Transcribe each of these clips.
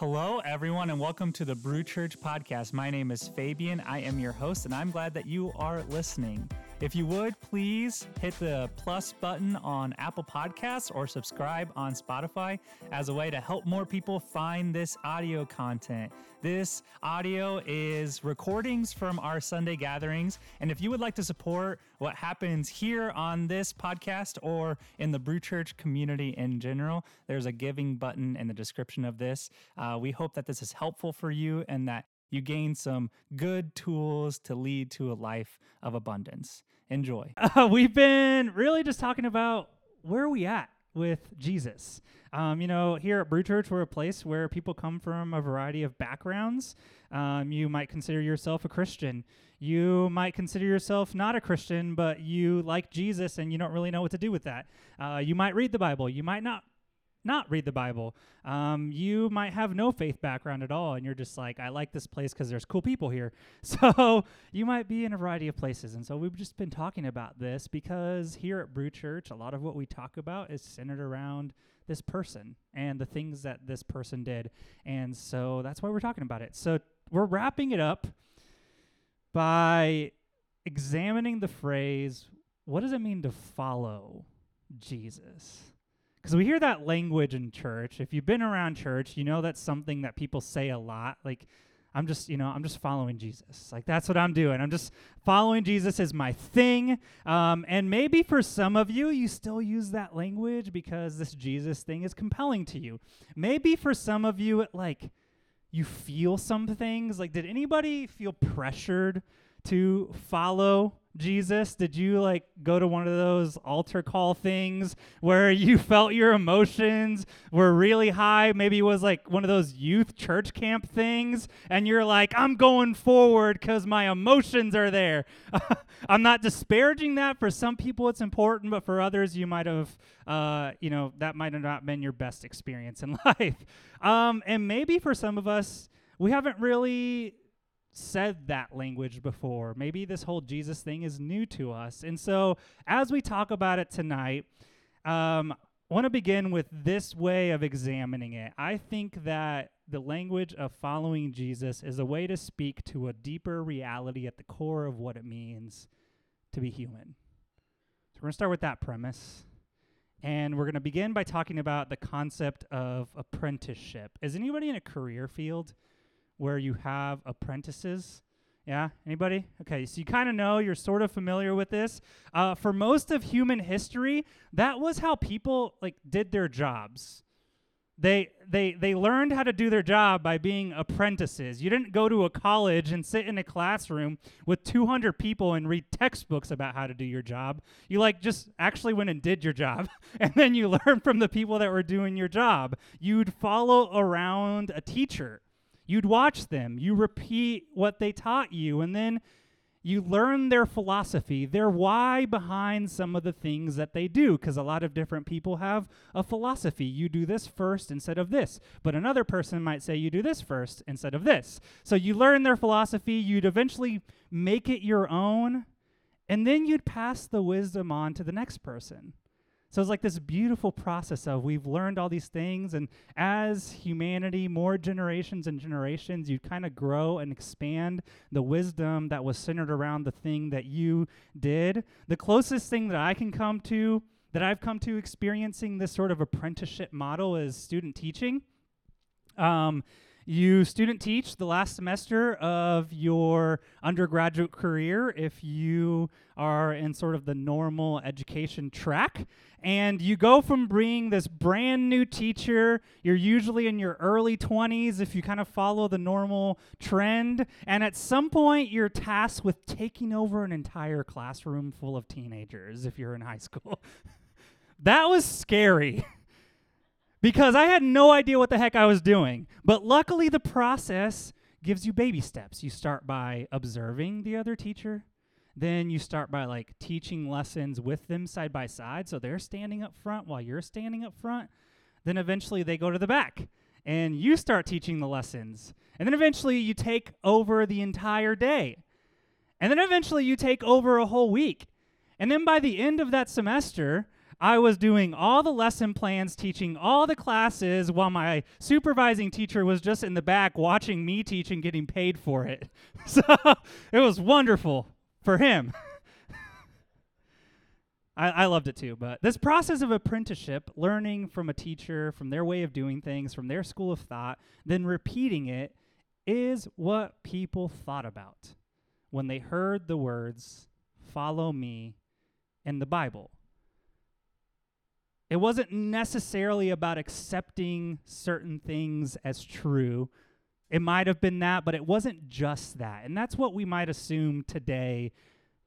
Hello, everyone, and welcome to the Brew Church podcast. My name is Fabian. I am your host, and I'm glad that you are listening. If you would, please hit the plus button on Apple Podcasts or subscribe on Spotify as a way to help more people find this audio content. This audio is recordings from our Sunday gatherings. And if you would like to support what happens here on this podcast or in the Brew Church community in general, there's a giving button in the description of this. Uh, we hope that this is helpful for you and that you gain some good tools to lead to a life of abundance. Enjoy. Uh, we've been really just talking about where are we at with Jesus. Um, you know, here at Brew Church, we're a place where people come from a variety of backgrounds. Um, you might consider yourself a Christian. You might consider yourself not a Christian, but you like Jesus and you don't really know what to do with that. Uh, you might read the Bible. You might not not read the Bible. Um, you might have no faith background at all, and you're just like, I like this place because there's cool people here. So you might be in a variety of places. And so we've just been talking about this because here at Brew Church, a lot of what we talk about is centered around this person and the things that this person did. And so that's why we're talking about it. So we're wrapping it up by examining the phrase what does it mean to follow Jesus? Because we hear that language in church. If you've been around church, you know that's something that people say a lot. Like, I'm just, you know, I'm just following Jesus. Like, that's what I'm doing. I'm just following Jesus is my thing. Um, and maybe for some of you, you still use that language because this Jesus thing is compelling to you. Maybe for some of you, it, like, you feel some things. Like, did anybody feel pressured to follow Jesus? Did you like go to one of those altar call things where you felt your emotions were really high? Maybe it was like one of those youth church camp things, and you're like, I'm going forward because my emotions are there. I'm not disparaging that. For some people, it's important, but for others, you might have, uh, you know, that might have not been your best experience in life. Um, and maybe for some of us, we haven't really said that language before. Maybe this whole Jesus thing is new to us. And so, as we talk about it tonight, um, I want to begin with this way of examining it. I think that the language of following Jesus is a way to speak to a deeper reality at the core of what it means to be human. So, we're going to start with that premise. And we're going to begin by talking about the concept of apprenticeship. Is anybody in a career field? Where you have apprentices. Yeah, anybody? Okay, so you kind of know, you're sort of familiar with this. Uh, for most of human history, that was how people like did their jobs. They they they learned how to do their job by being apprentices. You didn't go to a college and sit in a classroom with 200 people and read textbooks about how to do your job. You like just actually went and did your job, and then you learned from the people that were doing your job. You'd follow around a teacher You'd watch them, you repeat what they taught you, and then you learn their philosophy, their why behind some of the things that they do, because a lot of different people have a philosophy. You do this first instead of this, but another person might say you do this first instead of this. So you learn their philosophy, you'd eventually make it your own, and then you'd pass the wisdom on to the next person. So it's like this beautiful process of we've learned all these things, and as humanity, more generations and generations, you kind of grow and expand the wisdom that was centered around the thing that you did. The closest thing that I can come to, that I've come to experiencing this sort of apprenticeship model is student teaching. Um, you student teach the last semester of your undergraduate career if you are in sort of the normal education track. And you go from being this brand new teacher, you're usually in your early 20s if you kind of follow the normal trend. And at some point, you're tasked with taking over an entire classroom full of teenagers if you're in high school. that was scary. because I had no idea what the heck I was doing. But luckily, the process gives you baby steps. You start by observing the other teacher. Then you start by like teaching lessons with them side by side. So they're standing up front while you're standing up front. Then eventually they go to the back and you start teaching the lessons. And then eventually you take over the entire day. And then eventually you take over a whole week. And then by the end of that semester, I was doing all the lesson plans, teaching all the classes, while my supervising teacher was just in the back watching me teach and getting paid for it. So it was wonderful for him. I, loved it too. But this process of apprenticeship, learning from a teacher, from their way of doing things, from their school of thought, then repeating it, is what people thought about when they heard the words, follow me in the Bible. It wasn't necessarily about accepting certain things as true. It might have been that, but it wasn't just that. And that's what we might assume today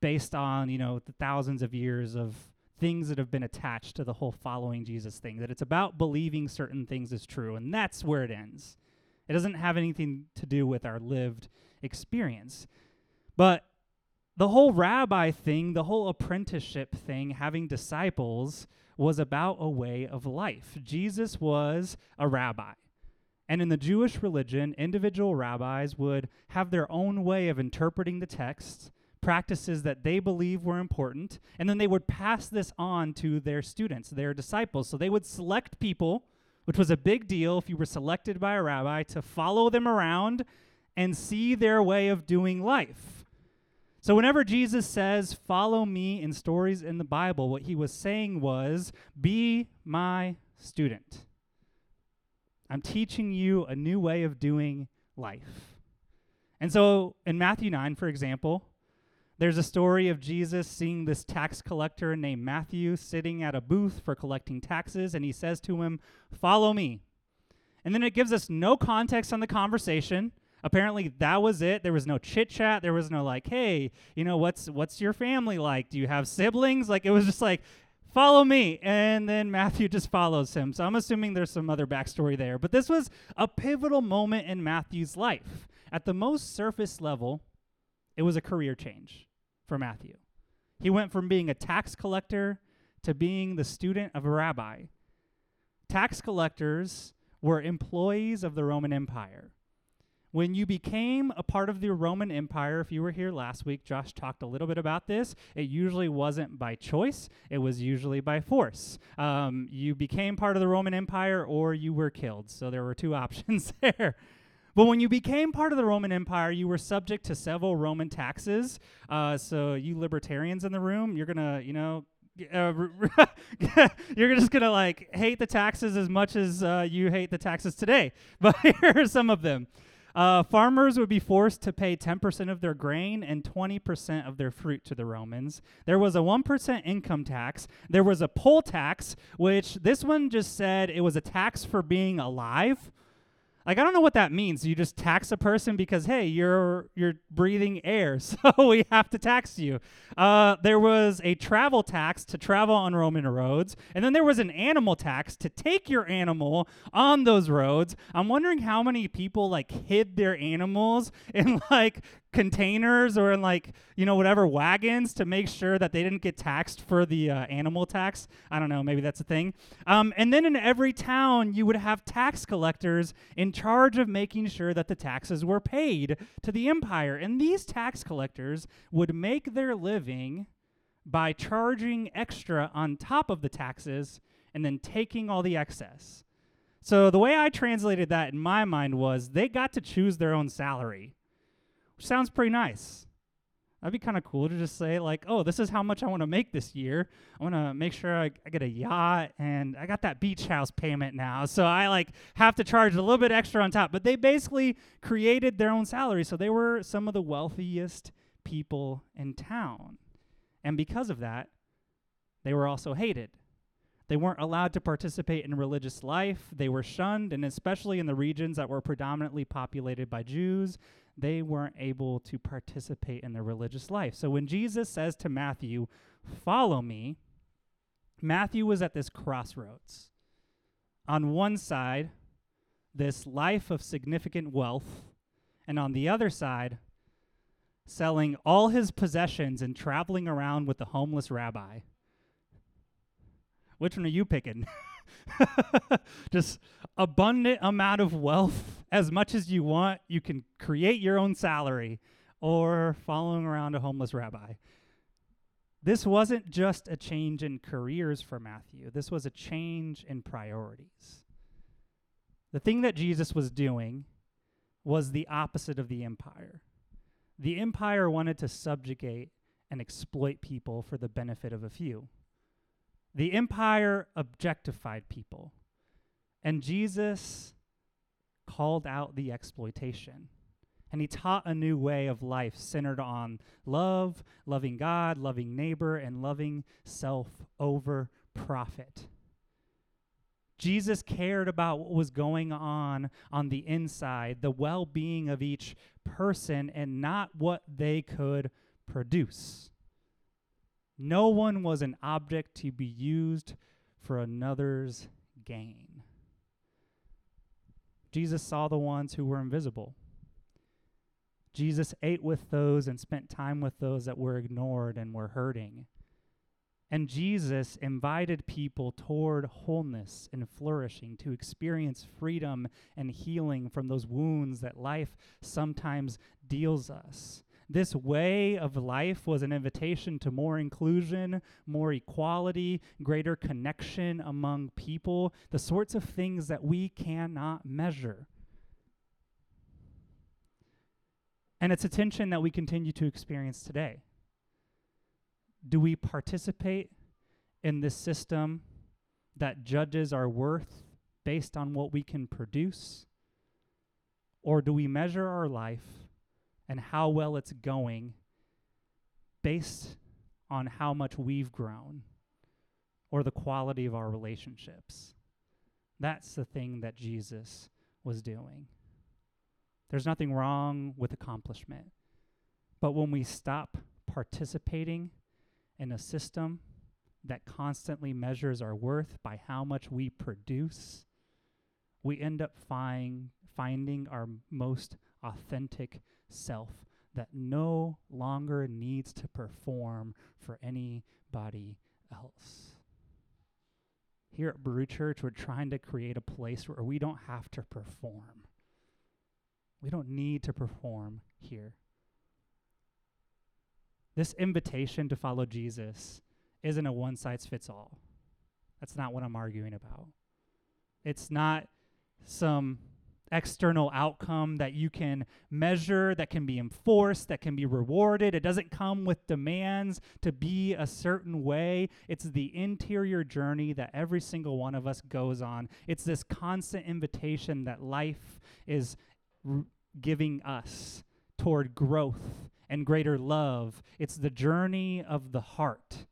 based on, you know, the thousands of years of things that have been attached to the whole following Jesus thing, that it's about believing certain things as true. And that's where it ends. It doesn't have anything to do with our lived experience. But the whole rabbi thing, the whole apprenticeship thing, having disciples, was about a way of life. Jesus was a rabbi. And in the Jewish religion, individual rabbis would have their own way of interpreting the text, practices that they believe were important, and then they would pass this on to their students, their disciples. So they would select people, which was a big deal if you were selected by a rabbi, to follow them around and see their way of doing life. So, whenever Jesus says, Follow me in stories in the Bible, what he was saying was, Be my student. I'm teaching you a new way of doing life. And so, in Matthew 9, for example, there's a story of Jesus seeing this tax collector named Matthew sitting at a booth for collecting taxes, and he says to him, Follow me. And then it gives us no context on the conversation. Apparently that was it. There was no chit chat. There was no like, hey, you know, what's what's your family like? Do you have siblings? Like it was just like, follow me. And then Matthew just follows him. So I'm assuming there's some other backstory there. But this was a pivotal moment in Matthew's life. At the most surface level, it was a career change for Matthew. He went from being a tax collector to being the student of a rabbi. Tax collectors were employees of the Roman Empire. When you became a part of the Roman Empire, if you were here last week, Josh talked a little bit about this. It usually wasn't by choice, it was usually by force. Um, you became part of the Roman Empire or you were killed. So there were two options there. But when you became part of the Roman Empire, you were subject to several Roman taxes. Uh, so you libertarians in the room, you're gonna, you know, uh, you're just gonna like hate the taxes as much as uh, you hate the taxes today. But here are some of them. Uh, farmers would be forced to pay 10% of their grain and 20% of their fruit to the Romans. There was a 1% income tax. There was a poll tax, which this one just said it was a tax for being alive. Like I don't know what that means. You just tax a person because hey, you're you're breathing air, so we have to tax you. Uh, there was a travel tax to travel on Roman roads, and then there was an animal tax to take your animal on those roads. I'm wondering how many people like hid their animals in like containers or in like you know whatever wagons to make sure that they didn't get taxed for the uh, animal tax. I don't know maybe that's a thing. Um, and then in every town you would have tax collectors in charge of making sure that the taxes were paid to the empire. And these tax collectors would make their living by charging extra on top of the taxes and then taking all the excess. So the way i translated that in my mind was they got to choose their own salary sounds pretty nice. That'd be kind of cool to just say, like, oh, this is how much I want to make this year. I want to make sure I, I, get a yacht and I got that beach house payment now. So I like have to charge a little bit extra on top. But they basically created their own salary. So they were some of the wealthiest people in town. And because of that, they were also hated. They weren't allowed to participate in religious life. They were shunned, and especially in the regions that were predominantly populated by Jews, they weren't able to participate in their religious life. So when Jesus says to Matthew, Follow me, Matthew was at this crossroads. On one side, this life of significant wealth, and on the other side, selling all his possessions and traveling around with the homeless rabbi. Which one are you picking? just abundant amount of wealth as much as you want. You can create your own salary or following around a homeless rabbi. This wasn't just a change in careers for Matthew, this was a change in priorities. The thing that Jesus was doing was the opposite of the empire. The empire wanted to subjugate and exploit people for the benefit of a few. The empire objectified people, and Jesus called out the exploitation. And he taught a new way of life centered on love, loving God, loving neighbor, and loving self over profit. Jesus cared about what was going on on the inside, the well being of each person, and not what they could produce. No one was an object to be used for another's gain. Jesus saw the ones who were invisible. Jesus ate with those and spent time with those that were ignored and were hurting. And Jesus invited people toward wholeness and flourishing to experience freedom and healing from those wounds that life sometimes deals us. This way of life was an invitation to more inclusion, more equality, greater connection among people, the sorts of things that we cannot measure. And it's a tension that we continue to experience today. Do we participate in this system that judges our worth based on what we can produce? Or do we measure our life and how well it's going based on how much we've grown or the quality of our relationships? That's the thing that Jesus was doing. There's nothing wrong with accomplishment. But when we stop participating in a system that constantly measures our worth by how much we produce, we end up find, finding our most authentic self that no longer needs to perform for anybody else. Here at Brew Church, we're trying to create a place where we don't have to perform. We don't need to perform here. This invitation to follow Jesus isn't a one size fits all. That's not what I'm arguing about. It's not some external outcome that you can measure, that can be enforced, that can be rewarded. It doesn't come with demands to be a certain way. It's the interior journey that every single one of us goes on. It's this constant invitation that life is r- giving us toward growth and greater love. It's the journey of the heart.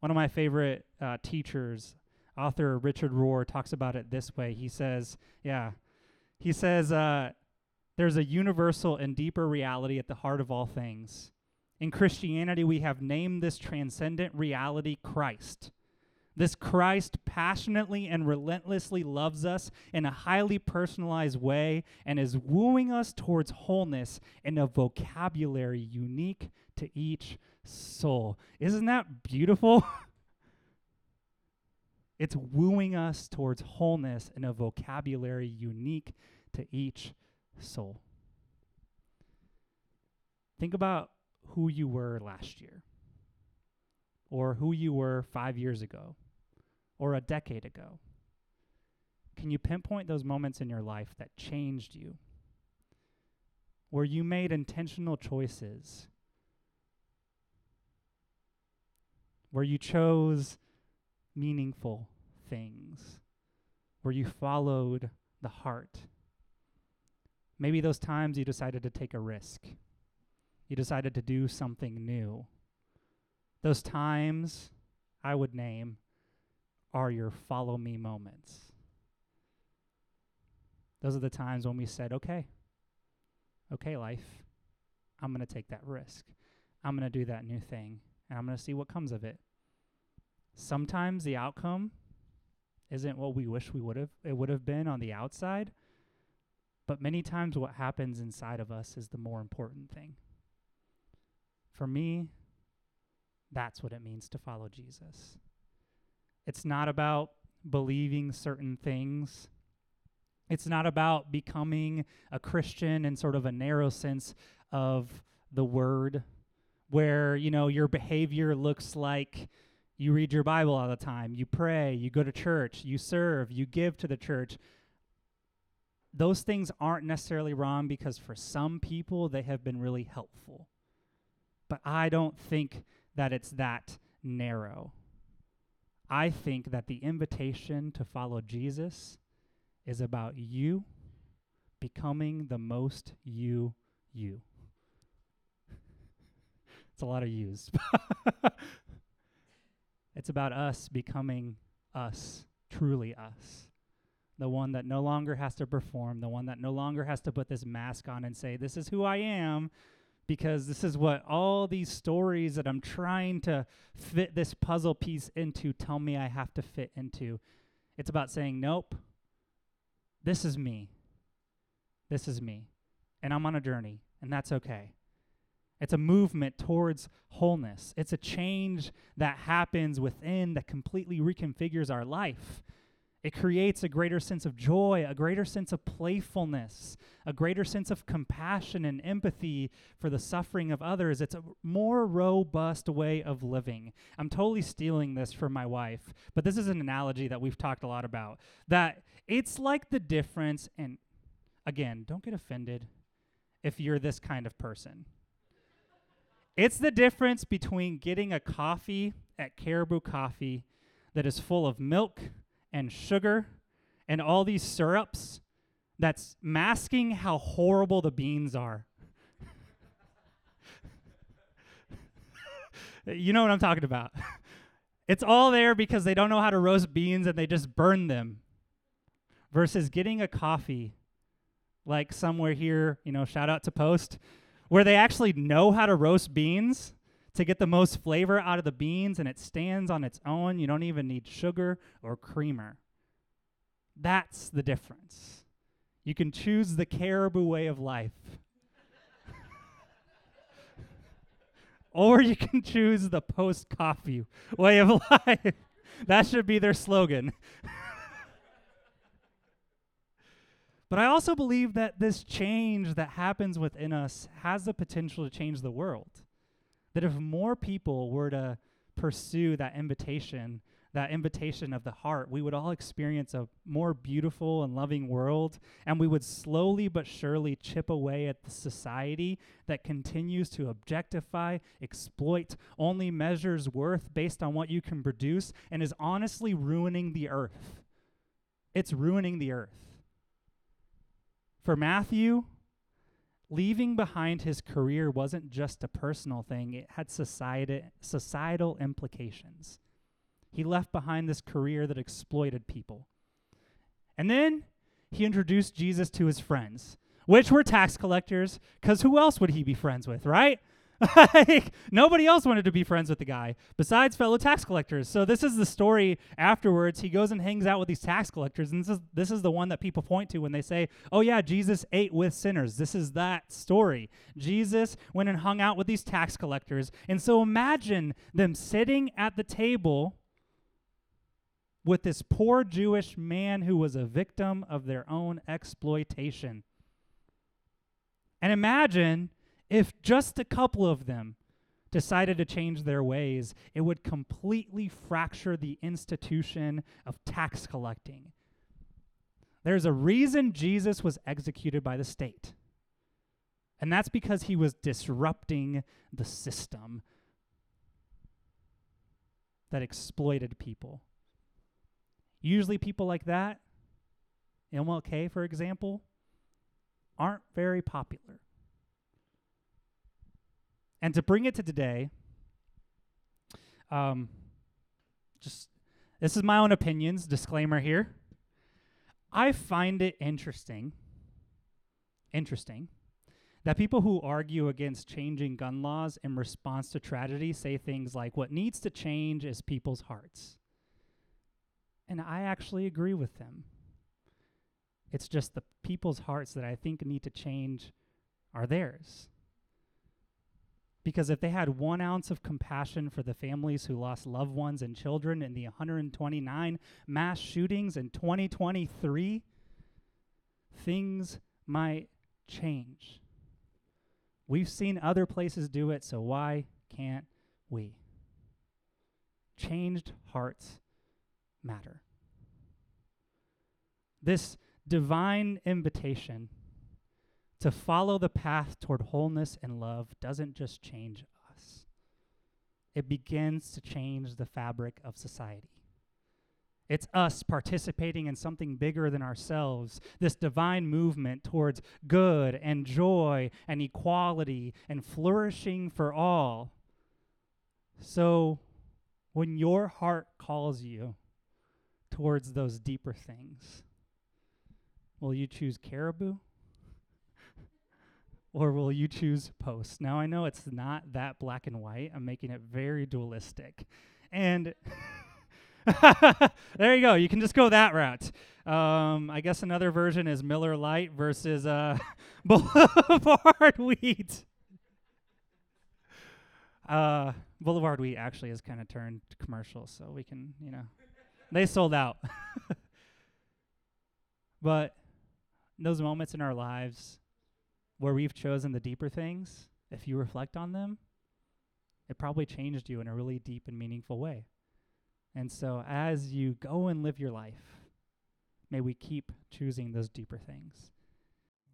One of my favorite uh, teachers, author Richard Rohr, talks about it this way. He says, Yeah, he says, uh, there's a universal and deeper reality at the heart of all things. In Christianity, we have named this transcendent reality Christ. This Christ passionately and relentlessly loves us in a highly personalized way and is wooing us towards wholeness in a vocabulary unique to each soul. Isn't that beautiful? it's wooing us towards wholeness in a vocabulary unique to each soul. Think about who you were last year or who you were five years ago or a decade ago? Can you pinpoint those moments in your life that changed you? Where you made intentional choices? Where you chose meaningful things? Where you followed the heart? Maybe those times you decided to take a risk. You decided to do something new. Those times I would name are your follow me moments. Those are the times when we said, okay, okay, life, I'm going to take that risk. I'm going to do that new thing, and I'm going to see what comes of it. Sometimes the outcome isn't what we wish we would have it would have been on the outside, but many times what happens inside of us is the more important thing. For me, that's what it means to follow Jesus. It's not about believing certain things. It's not about becoming a Christian in sort of a narrow sense of the word, where, you know, your behavior looks like you read your Bible all the time, you pray, you go to church, you serve, you give to the church. Those things aren't necessarily wrong because for some people they have been really helpful. But I don't think that it's that narrow. I think that the invitation to follow Jesus is about you becoming the most you, you. it's a lot of yous. it's about us becoming us, truly us. The one that no longer has to perform, the one that no longer has to put this mask on and say, This is who I am, because this is what all these stories that I'm trying to fit this puzzle piece into tell me I have to fit into. It's about saying, nope, this is me. This is me. And I'm on a journey, and that's okay. It's a movement towards wholeness. It's a change that happens within that completely reconfigures our life. It creates a greater sense of joy, a greater sense of playfulness, a greater sense of compassion and empathy for the suffering of others. It's a more robust way of living. I'm totally stealing this from my wife, but this is an analogy that we've talked a lot about. That it's like the difference, and again, don't get offended if you're this kind of person. It's the difference between getting a coffee at Caribou Coffee that is full of milk and sugar and all these syrups that's masking how horrible the beans are. you know what I'm talking about. it's all there because they don't know how to roast beans and they just burn them. Versus getting a coffee like somewhere here, you know, shout out to Post, where they actually know how to roast beans to get the most flavor out of the beans and it stands on its own. You don't even need sugar or creamer. That's the difference. You can choose the caribou way of life. or you can choose the post coffee way of life. that should be their slogan. but I also believe that this change that happens within us has the potential to change the world that if more people were to pursue that invitation, that invitation of the heart, we would all experience a more beautiful and loving world, and we would slowly but surely chip away at the society that continues to objectify, exploit, only measures worth based on what you can produce, and is honestly ruining the earth. It's ruining the earth. For Matthew, leaving behind his career wasn't just a personal thing, it had society, societal implications. He left behind this career that exploited people. And then he introduced Jesus to his friends, which were tax collectors, because who else would he be friends with, right? Like nobody else wanted to be friends with the guy besides fellow tax collectors. So this is the story afterwards. He goes and hangs out with these tax collectors, and this is this is the one that people point to when they say, "Oh yeah, Jesus ate with sinners." This is that story. Jesus went and hung out with these tax collectors, and so imagine them sitting at the table with this poor Jewish man who was a victim of their own exploitation. And imagine if just a couple of them decided to change their ways, it would completely fracture the institution of tax collecting. There's a reason Jesus was executed by the state. And that's because he was disrupting the system that exploited people. Usually, people like that, MLK, for example, aren't very popular. And to bring it to today, um, just this is my own opinions, disclaimer here. I find it interesting, interesting, that people who argue against changing gun laws in response to tragedy say things like, what needs to change is people's hearts. And I actually agree with them. It's just the people's hearts that I think need to change are theirs. Because if they had one ounce of compassion for the families who lost loved ones and children in the 129 mass shootings in 2023, things might change. We've seen other places do it, so why can't we? Changed hearts matter. This divine invitation to follow the path toward wholeness and love doesn't just change us, it begins to change the fabric of society. It's us participating in something bigger than ourselves, this divine movement towards good and joy and equality and flourishing for all. So, when your heart calls you towards those deeper things, will you choose caribou? Or will you choose post? Now, I know it's not that black and white. I'm making it very dualistic. And. there you go. You can just go that route. Um, I guess another version is Miller Lite versus uh, Boulevard Wheat. Uh, Boulevard Wheat actually has kind of turned commercial, so we can, you know, they sold out. but those moments in our lives where we've chosen the deeper things, if you reflect on them, it probably changed you in a really deep and meaningful way. And so, as you go and live your life, may we keep choosing those deeper things.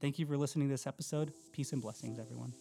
Thank you for listening to this episode. Peace and blessings, everyone.